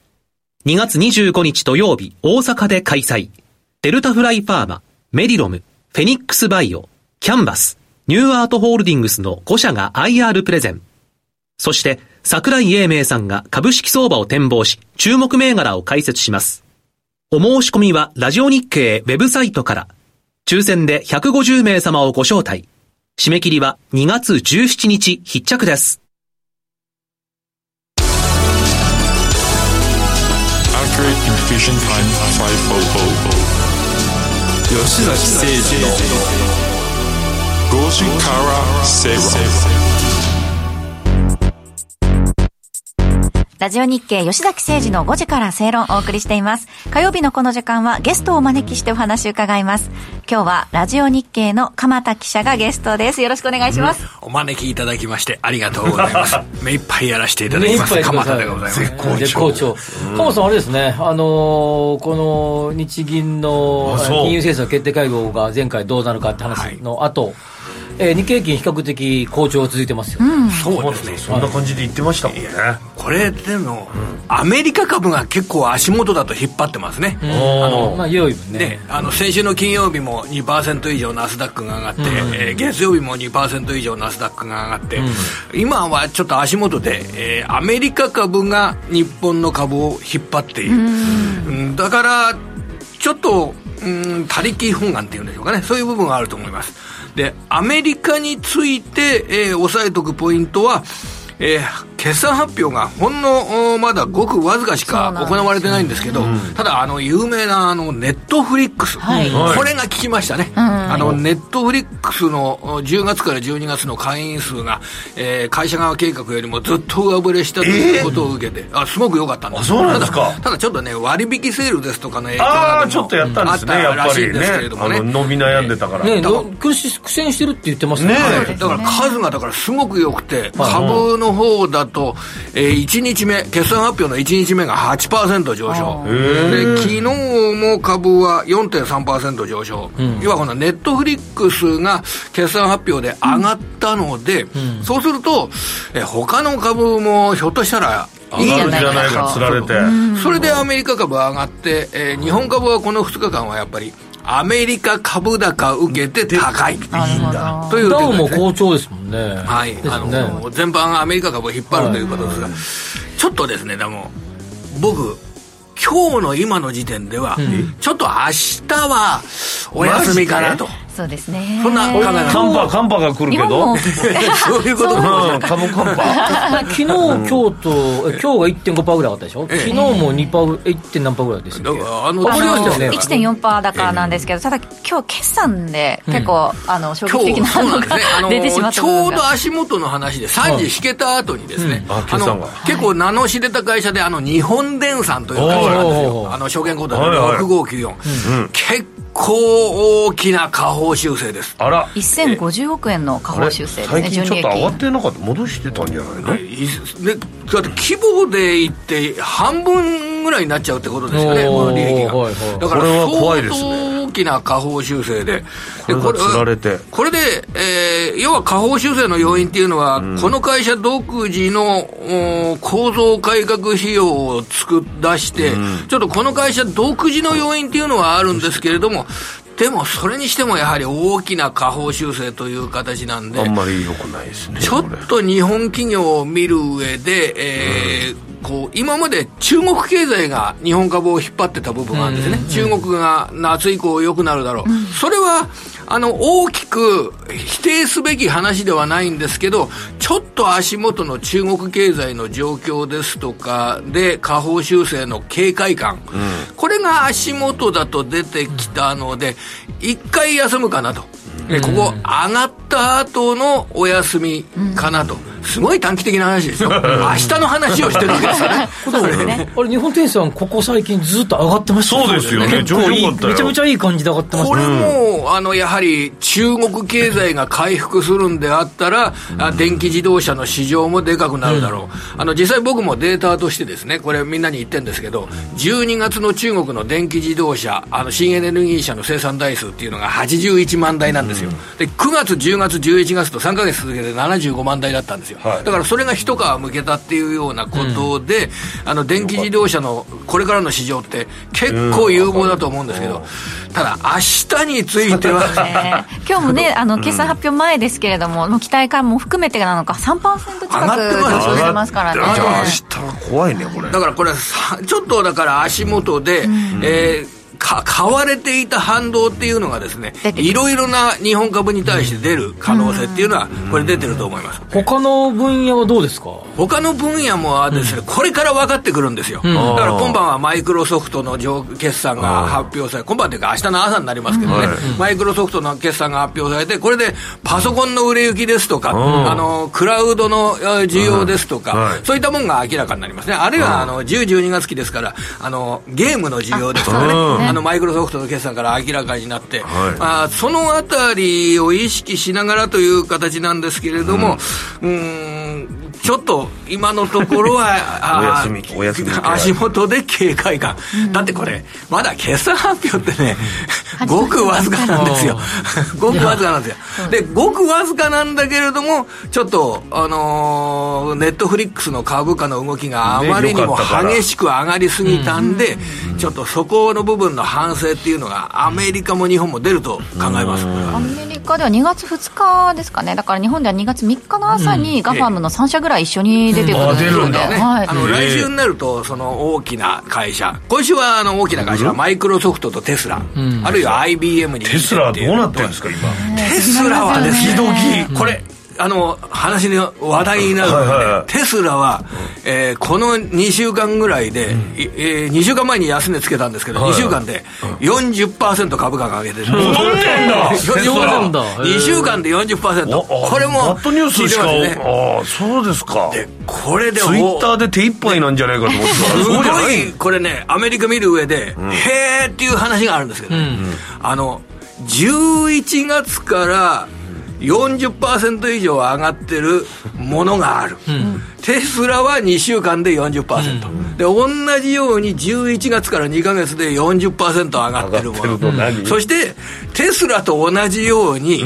2月25日土曜日、大阪で開催。デルタフライファーマ、メディロム、フェニックスバイオ、キャンバス、ニューアートホールディングスの5社が IR プレゼン。そして、桜井英明さんが株式相場を展望し、注目銘柄を解説します。お申し込みは、ラジオ日経ウェブサイトから。抽選で150名様をご招待。締め切りは2月17日必着です。Accurate Communication Time 500吉崎誠二の5時から正論ラジオ日経吉崎誠二の5時から正論をお送りしています。火曜日のこの時間はゲストをお招きしてお話を伺います。今日はラジオ日経の鎌田記者がゲストです。よろしくお願いします。お招きいただきましてありがとうございます。目いっぱいやらせていただきます。鎌田でございます。絶好調。鎌田さん、あれですね、あのーこの日銀の金融政策決定会合が前回どうなるかって話の後、えー日経平均比較的好調が続いてますよ。そうですね。そんな感じで言ってましたもんね。これでも、アメリカ株が結構足元だと引っ張ってますね。あの、まあ、良い分ね。ね、あの先週の金曜日も2%以上ナスダックが上がって、えー月曜日も2%以上ナスダックが上がって、今はちょっと足元で、えーアメリカ株が日本の株を引っ張っている、うん。だからちょっと、うん、他力本願っていうんでしょうかね、そういう部分があると思います。で、アメリカについて、えー、押さえておくポイントは、えー、決算発表がほんのまだごくわずかしか行われてないんですけど、ただあの有名なあのネットフリックス、はい、これが聞きましたね、うん、あのネットフリックスの10月から12月の会員数が、えー、会社側計画よりもずっと上振れしたということを受けて、えー、あすごく良かったんです。そうなんですか。ただちょっとね割引セールですとかの影響がちょっとやったんですねらしいんですけれどもね。伸び悩んでたから。ね苦戦してるって言ってますね、ね、だから数がだからすごく良くて株の方だと、えー、1日目決算発表の1日目が8%上昇。で昨日も株は4.3%上昇、うん、要はこのネットフリックスが決算発表で上がったので、うん、そうすると、えー、他の株もひょっとしたらいいじゃないかつられて。それでアメリカ株上がって、えー、日本株はこの2日間はやっぱりアメリカ株高受けて高い。というダウも好調ですもんね。はい。あの、全般アメリカ株を引っ張るということですが、ちょっとですね、でも、僕、今日の今の時点では、ちょっと明日はお休みかなと。そうですね。そんな考え寒波寒波が来るけど？そういうことうん株寒波昨日今日と今日が1.5%ぐらい上がったでしょ、ええ、昨日も2%、1. 何パーぐらいですよ。あのありましたよね。1.4%高なんですけど、ただ今日決算で結構、うん、あの衝撃的なのが、ね、出てしまったちょうど足元の話で3時引けた後にですね、うん、あの結構名の知れた会社であの日本電産という会社なんですよ。あの証券コードで6594、うん、結構大きな下方修正です。あら。1050億円の下方修正ですね最近ちょっと上がってなかった？戻してたんじゃないの、ね、だって規模でいって半分ぐらいになっちゃうってことですよねこの利益が、はいはい、だから相当大きな下方修正で。これこれこれで、えー、要は下方修正の要因っていうのは、うん、この会社独自の構造改革費用を作り出して、うん、ちょっとこの会社独自の要因っていうのはあるんですけれどもでもそれにしてもやはり大きな下方修正という形なんであんまり良くないですねちょっと日本企業を見る上で、えー、うんこう今まで中国経済が日本株を引っ張ってた部分があるんですね、中国が夏以降良くなるだろう、それはあの大きく否定すべき話ではないんですけど、ちょっと足元の中国経済の状況ですとかで、下方修正の警戒感、うん、これが足元だと出てきたので、一回休むかなと。ここ上がった後のお休みかなと。うんすごい短期的な話ですよ。明日の話をしてるわけです よね。あれ日本天産ここ最近ずっと上がってましたそうですよね。結構いいめちゃめちゃいい感じで上がってますこれも、あのやはり中国経済が回復するんであったら、うん、電気自動車の市場もでかくなるだろう、うん、あの実際僕もデータとしてですねこれみんなに言ってるんですけど12月の中国の電気自動車あの新エネルギー車の生産台数っていうのが81万台なんですよ、うん、で9月10月11月と3か月続けて75万台だったんですよ。はい、だからそれが一皮むけたっていうようなことで、うん、あの電気自動車のこれからの市場って結構有望だと思うんですけど、ただ明日については、ね、今日もねあの決算発表前ですけれども、うん、期待感も含めてなのか3%近く上昇してますからね。じゃあ明日は怖いねこれ。だからこれちょっとだから足元で、うん、えーか買われていた反動っていうのがですねいろいろな日本株に対して出る可能性っていうのはこれ出てると思います。他の分野はどうですか？他の分野もですね、これから分かってくるんですよ、だから今晩はマイクロソフトの決算が発表され今晩というか明日の朝になりますけどね、マイクロソフトの決算が発表されてこれでパソコンの売れ行きですとか、あのクラウドの需要ですとか、そういったものが明らかになりますね。あるいはあの10、12月期ですからあのゲームの需要ですとかね。あのマイクロソフトの決算から明らかになって、はい、あそのあたりを意識しながらという形なんですけれども、うん、うんちょっと今のところは お休みお休み足元で警戒感、うん、だってこれまだ決算発表ってねごくわずかなんですよ。ごくわずかなんですよ。でごくわずかなんだけれどもちょっとあのー、ネットフリックスの株価の動きがあまりにも激しく上がりすぎたんで、ちょっとそこの部分の反省っていうのがアメリカも日本も出ると考えます、アメリカでは2月2日ですかね。だから日本では2月3日の朝にガファムの3社ぐらい一緒に出てくる出るんだね、はい。あの来週になるとその大きな会社。今週はあの大きな会社はマイクロソフトとテスラ、あるいは IBM にテスラはどうなってるんですか今？テスラはですね。これあの話の話題になるのはいはいはい。がね、テスラは、えーこの2週間ぐらいで、いえー2週間前に安値つけたんですけど、2週間で40%株価が上げてる。戻ってんだ。テスラなんだ。2週間で40%。あこれも、バッドニュースしか、ね。ああそうですか。で、これでツイッターで手一杯なんじゃないかと思ってた。すごい、これね、アメリカ見る上で、へーっていう話があるんですけど、あの、11月から40%以上上がってるものがある。テスラは2週間で40%。で、同じように11月から2ヶ月で40%上がってるもの何の。そして、テスラと同じように、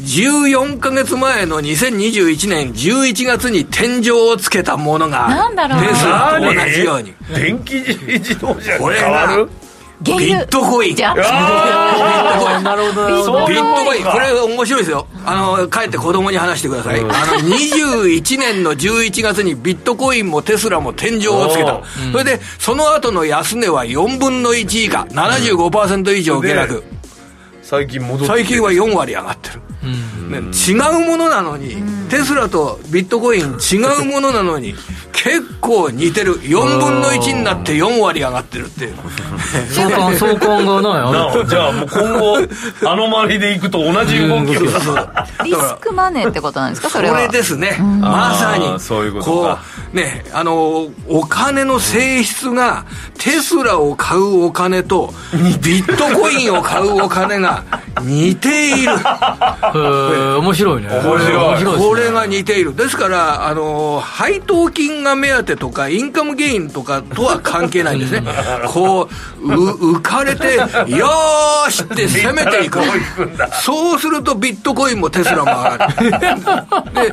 14ヶ月前の2021年11月に天井をつけたものがある。なんだろうテスラと同じように。電気自動車これ変わる？ビットコイン。じゃビットコイン。なるほどビットコイン、これ面白いですよ。あの、帰って子供に話してください。あの、21年の11月にビットコインもテスラも天井をつけた。それで、その後の安値は4分の1以下、75%以上下落。最近戻って最近は4割上がってる。ね違うものなのに、テスラとビットコイン違うものなのに、結構似てる。4分の1になって4割上がってるっていう。相関相関がないなおじゃあもう今後あの周りでいくと同じ動きをリスクマネーってことなんですか？それは。これですね、まさにそういうことか。うねあのお金の性質がテスラを買うお金とビットコインを買うお金が似ている。へー面白いね。面白い。面白いですね。これが似ている。ですからあの配当金が目当てとかインカムゲインとかとは関係ないんですね。こうう浮かれてよーしって攻めていく。そうするとビットコインもテスラも上がる。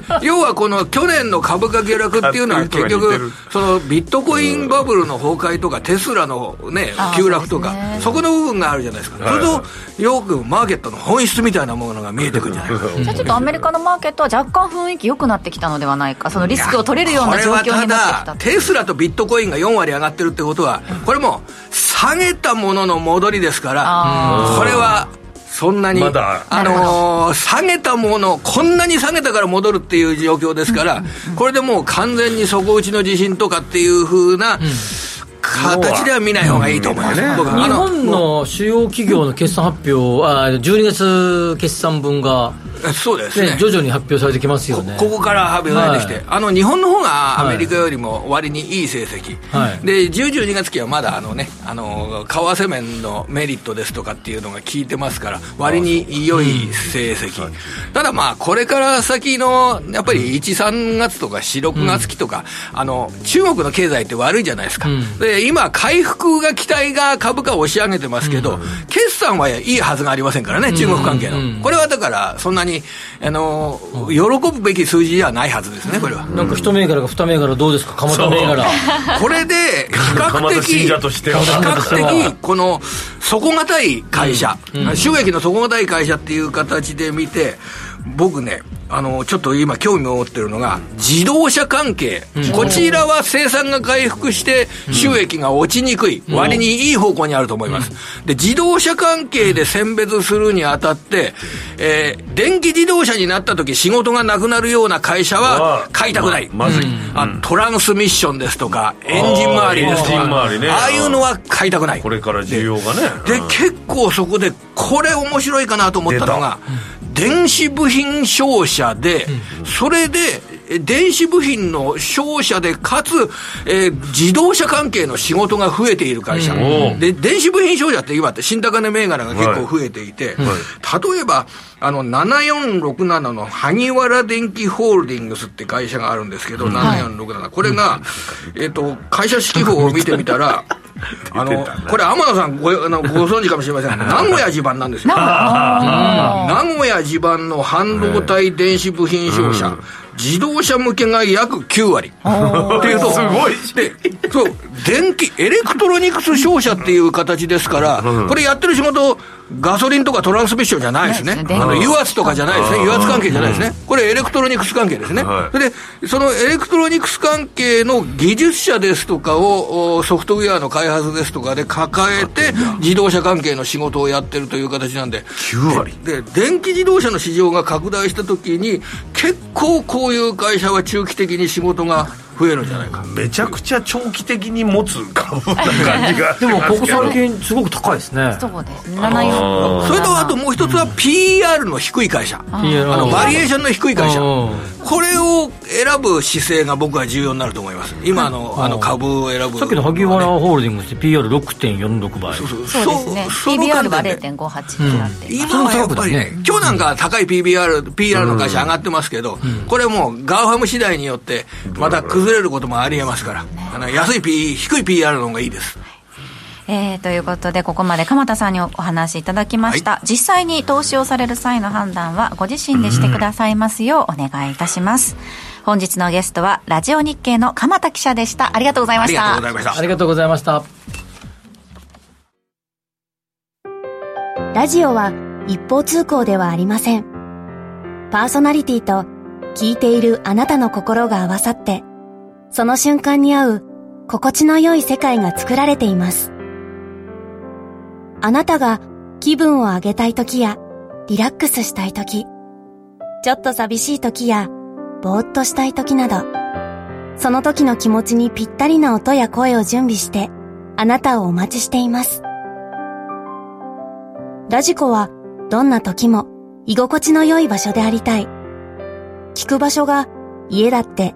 で要はこの去年の株価下落っていうのは結局そのビットコインバブルの崩壊とかテスラのね急落とかそこの部分があるじゃないですか。それとよくマーケットの本質みたいなものが見えてくるんじゃないかじゃあちょっとアメリカのマーケットは若干雰囲気良くなってきたのではないか。そのリスクを取れるような状況になってきこれはたテスラとビットコインが4割上がってるってことはこれも下げたものの戻りですからあこれはそんなに、まだ。あのー下げたものこんなに下げたから戻るっていう状況ですから、これでもう完全に底打ちの地震とかっていうふうな形では見ない方がいいと思います、僕は。日本の主要企業の決算発表、あ12月決算分が、そうですね。ね、徐々に発表されてきますよね。ここから発表されてきて、はい。あの日本の方がアメリカよりも割にいい成績、はい。で10、12月期はまだあの、ね、あの為替面のメリットですとかっていうのが効いてますから、割に良い成績、ただまあ、これから先のやっぱり1、3月とか4、6月期とか、あの、中国の経済って悪いじゃないですか、で今、回復が期待が株価を押し上げてますけど、決算はいいはずがありませんからね、中国関係の。これはだから、そんなにあの喜ぶべき数字じゃないはずですね、これは。なんか一銘柄か二銘柄どうですか、蒲田銘柄。これで、比較的、者としては。比較的、この底堅い会社、収益の底堅い会社っていう形で見て、僕ね、あの、ちょっと今興味を持ってるのが、自動車関係。こちらは生産が回復して収益が落ちにくい。割にいい方向にあると思います。で、自動車関係で選別するにあたって、えー電気自動車になった時仕事がなくなるような会社は買いたくない。まずい。あトランスミッションですとか、エンジン周りですとか、ね。ああいうのは買いたくない。これから需要がね。で、結構そこで、これ面白いかなと思ったのが、電子部品商社で、それで、え電子部品の商社で、かつ、えー自動車関係の仕事が増えている会社。うん。で、電子部品商社って今って新高値銘柄が結構増えていて、例えば、あの、7467の萩原電機ホールディングスって会社があるんですけど、7467。これが、えっと、会社四季報を見てみたら、あの、これ天野さんごあのご存知かもしれません。が、名古屋地盤なんですよ。名古屋。地盤の半導体電子部品商社、自動車向けが約9割。っていうと、すごい。で、そう、電気、エレクトロニクス商社っていう形ですから、これやってる仕事、ガソリンとかトランスミッションじゃないですね。ねあの、油圧とかじゃないですね。油圧関係じゃないですね。これエレクトロニクス関係ですね。はいそれで、そのエレクトロニクス関係の技術者ですとかを、おソフトウェアの開発ですとかで抱えて、自動車関係の仕事をやってるという形なんで、9割で、電気自動車の市場が拡大したときに、結構こういう会社は中期的に仕事が増えるんじゃないか。めちゃくちゃ長期的に持つ株な感じが でもここ最近すごく高いですね。そうですね。74それとあともう一つは PR の低い会社。あの、バリュエーションの低い会社。うん。これを選ぶ姿勢が僕は重要になると思います。今の、あの株を選ぶ。さっきの萩原ホールディングスで PER6.46 倍。そうそう。そうですね。その PBR が観点で0.58になっています、今はやっぱりねその高くだね、今日なんか高い PBR、PR の会社上がってますけど、これもう GAFAM 次第によって、また崩れることもありえますから、あの安い P、低い PER の方がいいです。えー、ということでここまで鎌田さんにお話いただきました、実際に投資をされる際の判断はご自身でしてくださいますようお願いいたします、本日のゲストはラジオ日経の鎌田記者でした。ありがとうございまありしたがとうございました。あ。りがとうございました。ラジオは一方通行ではありません。パーソナリティと聞いているあなたの心が合わさって、その瞬間に合う心地の良い世界が作られています。あなたが気分を上げたい時やリラックスしたい時、ちょっと寂しい時やぼーっとしたい時など、その時の気持ちにぴったりな音や声を準備して、あなたをお待ちしています。ラジコはどんな時も居心地の良い場所でありたい。聞く場所が家だって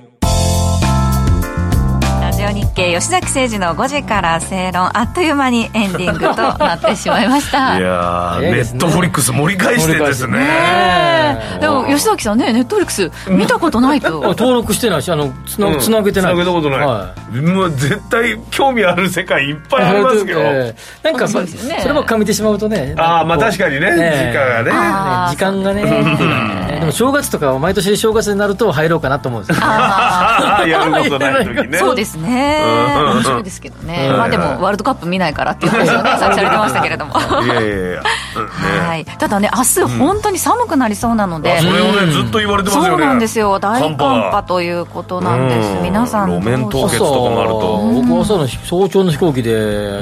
日経吉崎誠二の5時から正論あっという間にエンディングとなってしまいました。いやーネットフリックス盛り返してですね。ねえ。でも吉崎さんねネットフリックス見たことないと。登録してないしあのつな,、うん。つなげてない。つなげたことない、はもう絶対興味ある世界いっぱいありますけど、ええなんかそ,、そうですよね。ればっか見てしまうとね。ああまあ確かにね、ええ。時間がね。時間がね。でも正月とかは毎年正月になると入ろうかなと思うんですよ。あ やることない時ーね。そうですねうん。面白いですけどね。うん。まあでもワールドカップ見ないからっていう話をねさっきされてましたけれども。いやいやいや、うんね。はい、ただね明日本当に寒くなりそうなので、それをねずっと言われてますよね。そうなんですよ。大寒寒波ということなんです。うん。皆さん路面凍結朝とかもあると。僕は朝の早朝の飛行機で、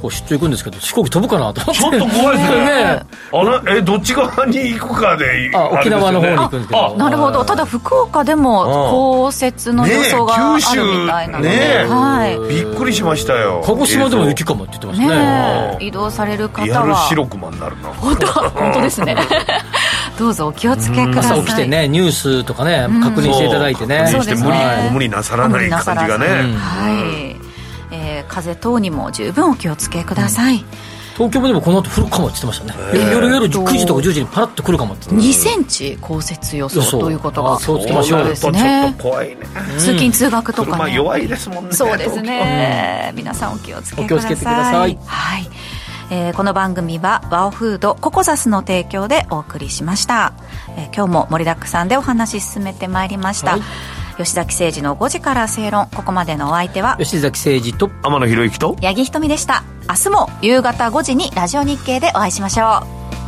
こう出張行くんですけど飛行機飛ぶかなと思って。ちょっと怖いですね。ね。あらえどっち側に行くかであ沖縄の方に行くんですけど。あなるほど。ただ福岡でも降雪の予想があるみたいなので、ねえはい。びっくりしましたよ。鹿児島でも雪かもって言ってますね。ねえ。移動される方リアルは白熊になるな。本当本当ですね。どうぞお気をつけください。朝起きてねニュースとかねん。確認していただいてね。確認して無理,、そうですね。無理なさらない感じがね、はい、えー風等にも十分お気をつけください、東京もでもこの後降るかもって言ってましたね。夜夜9時とか10時にパラッと来るかもって言って2センチ降雪予想ということがあそう。つけましょう。そうですちょっねと怖いね。通勤通学とかね。車弱いですもんねそうですね、皆さんお気をつけください。お気をつけてください。はい。えーこの番組はワオフードココザスの提供でお送りしました、えー今日も盛りだくさんでお話し進めてまいりました、はい吉崎誠二の5時から正論。ここまでのお相手は吉崎誠二と天野博之と八木ひとみでした。明日も夕方5時にラジオ日経でお会いしましょう